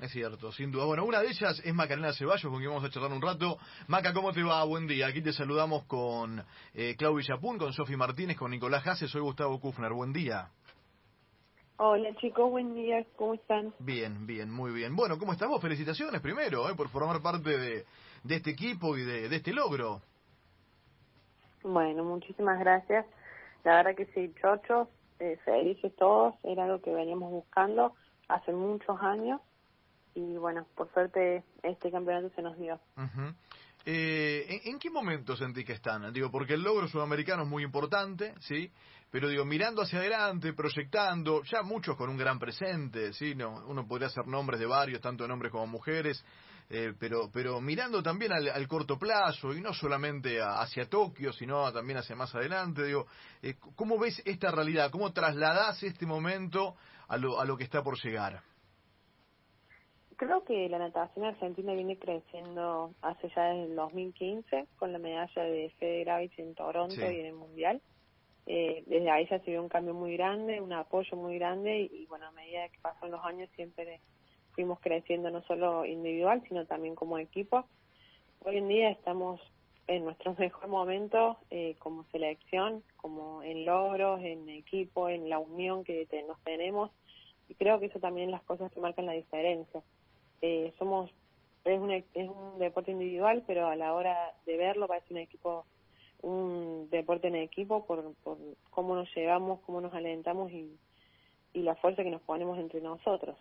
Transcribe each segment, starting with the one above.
Es cierto, sin duda. Bueno, una de ellas es Macarena Ceballos, con quien vamos a charlar un rato. Maca, ¿cómo te va? Buen día. Aquí te saludamos con eh, Clau Villapun, con Sofi Martínez, con Nicolás Hasse. Soy Gustavo Kufner. Buen día. Hola chicos, buen día. ¿Cómo están? Bien, bien, muy bien. Bueno, ¿cómo estamos? Felicitaciones primero eh, por formar parte de, de este equipo y de, de este logro. Bueno, muchísimas gracias. La verdad que sí, chochos, eh, felices todos, era lo que veníamos buscando hace muchos años y bueno, por suerte este campeonato se nos dio. eh, ¿en, qué momento sentí que están? Digo, porque el logro sudamericano es muy importante, ¿sí? Pero digo, mirando hacia adelante, proyectando, ya muchos con un gran presente, ¿sí? No, uno podría hacer nombres de varios, tanto de hombres como mujeres, eh, pero, pero mirando también al, corto plazo y no solamente hacia Tokio, sino también hacia más adelante, digo, eh, ¿cómo ves esta realidad? ¿Cómo trasladás este momento a lo, a lo que está por llegar? Creo que la natación argentina viene creciendo hace ya desde el 2015 con la medalla de Fede Gravich en Toronto y en el Mundial. Eh, desde ahí ya se vio un cambio muy grande, un apoyo muy grande y, bueno, a medida que pasan los años siempre fuimos creciendo no solo individual, sino también como equipo. Hoy en día estamos en nuestro mejor momento eh, como selección, como en logros, en equipo, en la unión que nos tenemos y creo que eso también es las cosas que marcan la diferencia. Eh, somos es un, es un deporte individual, pero a la hora de verlo parece un equipo un deporte en equipo por, por cómo nos llevamos, cómo nos alentamos y, y la fuerza que nos ponemos entre nosotros.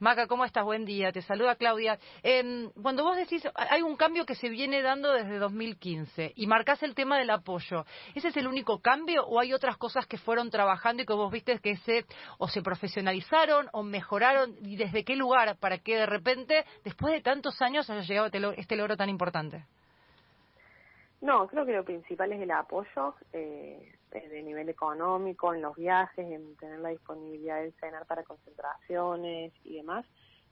Maca, ¿cómo estás? Buen día. Te saluda Claudia. Eh, cuando vos decís, hay un cambio que se viene dando desde 2015 y marcás el tema del apoyo. ¿Ese es el único cambio o hay otras cosas que fueron trabajando y que vos viste que se o se profesionalizaron o mejoraron y desde qué lugar para que de repente, después de tantos años, haya llegado este, este logro tan importante? No, creo que lo principal es el apoyo eh, de nivel económico, en los viajes, en tener la disponibilidad de cenar para concentraciones y demás.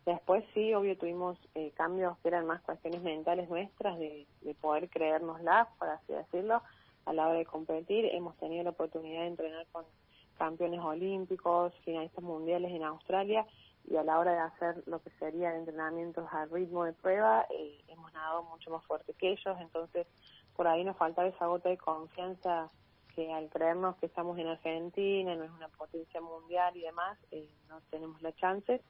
Después sí, obvio, tuvimos eh, cambios que eran más cuestiones mentales nuestras, de, de poder creérnoslas, por así decirlo, a la hora de competir. Hemos tenido la oportunidad de entrenar con campeones olímpicos, finalistas mundiales en Australia, y a la hora de hacer lo que sería entrenamientos al ritmo de prueba, eh, hemos nadado mucho más fuerte que ellos, entonces por ahí nos faltaba esa gota de confianza que al creernos que estamos en Argentina, no es una potencia mundial y demás, eh, no tenemos la chance.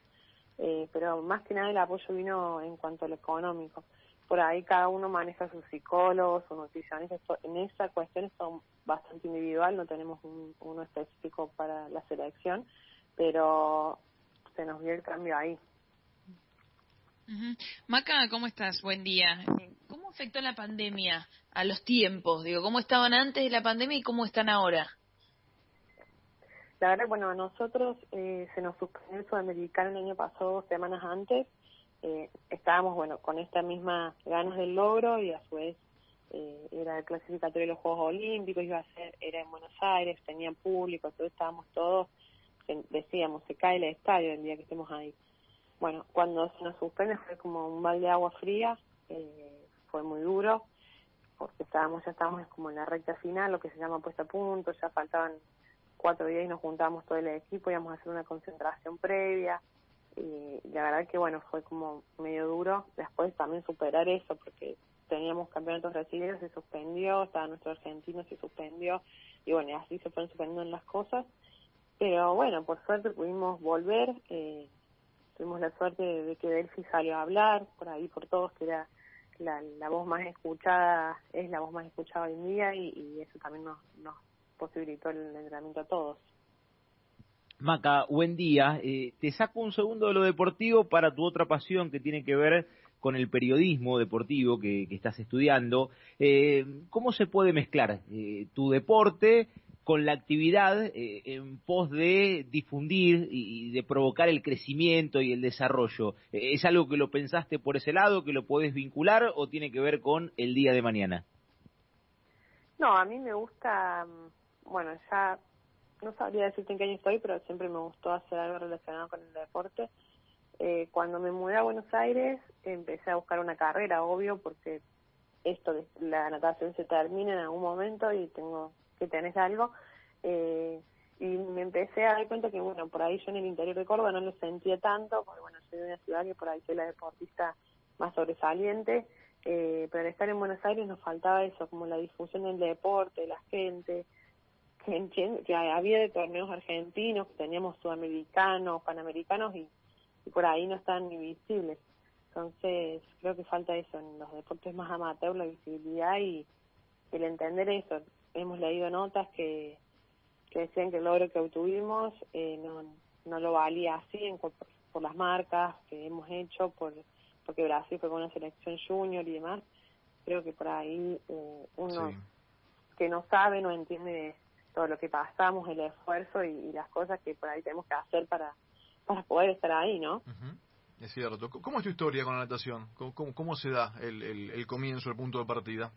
Eh, pero más que nada el apoyo vino en cuanto a lo económico. Por ahí cada uno maneja sus psicólogos, sus nutricionistas. En esa cuestión son bastante individual, no tenemos uno específico para la selección, pero se nos vio el cambio ahí. Maca, ¿cómo estás? Buen día. ¿Cómo afectó la pandemia a los tiempos? Digo, ¿cómo estaban antes de la pandemia y cómo están ahora? La verdad, bueno, a nosotros eh, se nos suspendió el sudamericano el año pasado, dos semanas antes. Eh, estábamos, bueno, con esta misma ganas del logro y a su vez eh, era el clasificatorio de los Juegos Olímpicos, iba a ser, era en Buenos Aires, tenían público, entonces estábamos todos, decíamos, se cae el estadio el día que estemos ahí. Bueno, cuando se nos suspende fue como un balde de agua fría, eh, fue muy duro, porque estábamos ya estábamos como en la recta final, lo que se llama puesta a punto, ya faltaban cuatro días y nos juntamos todo el equipo, íbamos a hacer una concentración previa, y la verdad que bueno, fue como medio duro, después también superar eso, porque teníamos campeonatos brasileños, se suspendió, estaba nuestro argentino, se suspendió, y bueno, así se fueron suspendiendo las cosas, pero bueno, por suerte pudimos volver, eh, tuvimos la suerte de, que Delphi salió a hablar por ahí por todos que era la, la voz más escuchada es la voz más escuchada hoy en día y, eso también nos, nos posibilitó el entrenamiento a todos. Maca, buen día. Eh, te saco un segundo de lo deportivo para tu otra pasión que tiene que ver con el periodismo deportivo que, que estás estudiando. Eh, ¿Cómo se puede mezclar eh, tu deporte con la actividad eh, en pos de difundir y de provocar el crecimiento y el desarrollo. Eh, ¿Es algo que lo pensaste por ese lado, que lo podés vincular o tiene que ver con el día de mañana? No, a mí me gusta, mm, bueno, ya no sabría decirte en qué año estoy, pero siempre me gustó hacer algo relacionado con el deporte. Eh, cuando me mudé a Buenos Aires empecé a buscar una carrera, obvio, porque esto de la natación se termina en algún momento y tengo que tenés algo. Eh, y me empecé a dar cuenta que, bueno, por ahí yo en el interior de Córdoba no lo sentía tanto, porque, bueno, soy de una ciudad que por ahí soy la deportista más sobresaliente, eh, pero al estar en Buenos Aires nos faltaba eso, como la difusión del deporte, la gente, que, que había de torneos argentinos, que teníamos sudamericanos, panamericanos y, por ahí no están ni visibles. Entonces, creo que falta eso en los deportes más amateur, la visibilidad y el entender eso. Hemos leído notas que que decían que el logro que obtuvimos eh, no, no lo valía así en, por, las marcas que hemos hecho, por porque Brasil fue con una selección junior y demás. Creo que por ahí eh, uno que no sabe, no entiende todo lo que pasamos, el esfuerzo y, las cosas que por ahí tenemos que hacer para, para poder estar ahí, ¿no? Es cierto. ¿Cómo es tu historia con la natación? ¿Cómo, cómo, cómo se da el, el, el comienzo, el punto de partida?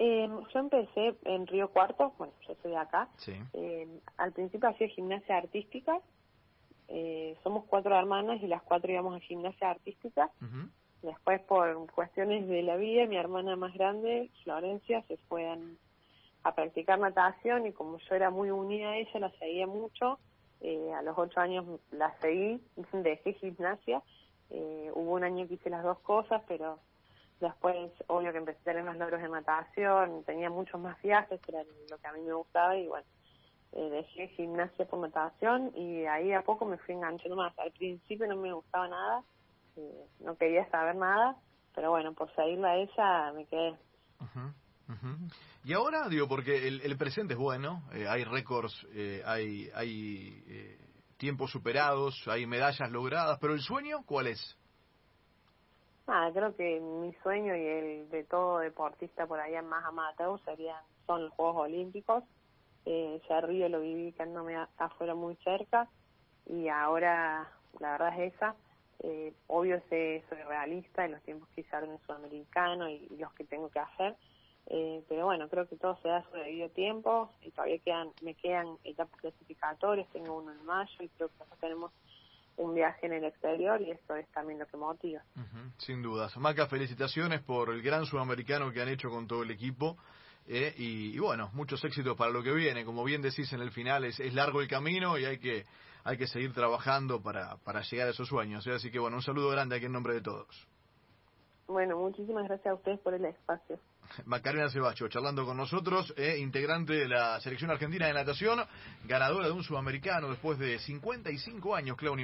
Eh, yo empecé en Río Cuarto, bueno, yo soy de acá. Eh, al principio hacía gimnasia artística. Eh, somos cuatro hermanas y las cuatro íbamos a gimnasia artística. Después, por cuestiones de la vida, mi hermana más grande, Florencia, se fue a, practicar natación y como yo era muy unida a ella, la seguía mucho. Eh, a los ocho años la seguí, dejé gimnasia. Eh, hubo un año que hice las dos cosas, pero Después, obvio que empecé a tener más logros de natación, tenía muchos más viajes, que era lo que a mí me gustaba, y bueno, eh, dejé gimnasia por natación y ahí a poco me fui enganchando más. Al principio no me gustaba nada, eh, no quería saber nada, pero bueno, por seguirla a ella me quedé. Y ahora, digo, porque el, el presente es bueno, eh, hay récords, eh, hay, hay tiempos superados, hay medallas logradas, pero el sueño, ¿cuál es? Ah, creo que mi sueño y el de todo deportista por allá más amateur serían son los Juegos Olímpicos. Eh, ya Río lo viví quedándome afuera muy cerca y ahora la verdad es esa. Eh, obvio sé, soy realista en los tiempos que hice en sudamericano y, los que tengo que hacer, eh, pero bueno, creo que todo se da su debido tiempo y todavía quedan, me quedan etapas clasificatorias, tengo uno en mayo y creo que tenemos un viaje en el exterior y eso es también lo que motiva. sin dudas. Maca, felicitaciones por el gran sudamericano que han hecho con todo el equipo. Eh, y, bueno, muchos éxitos para lo que viene. Como bien decís en el final, es, es largo el camino y hay que, hay que seguir trabajando para, para llegar a esos sueños. ¿eh? Así que bueno, un saludo grande aquí en nombre de todos. Bueno, muchísimas gracias a ustedes por el espacio. Macarena Cebacho, charlando con nosotros, eh, integrante de la selección argentina de natación, ganadora de un sudamericano después de 55 años, Claudia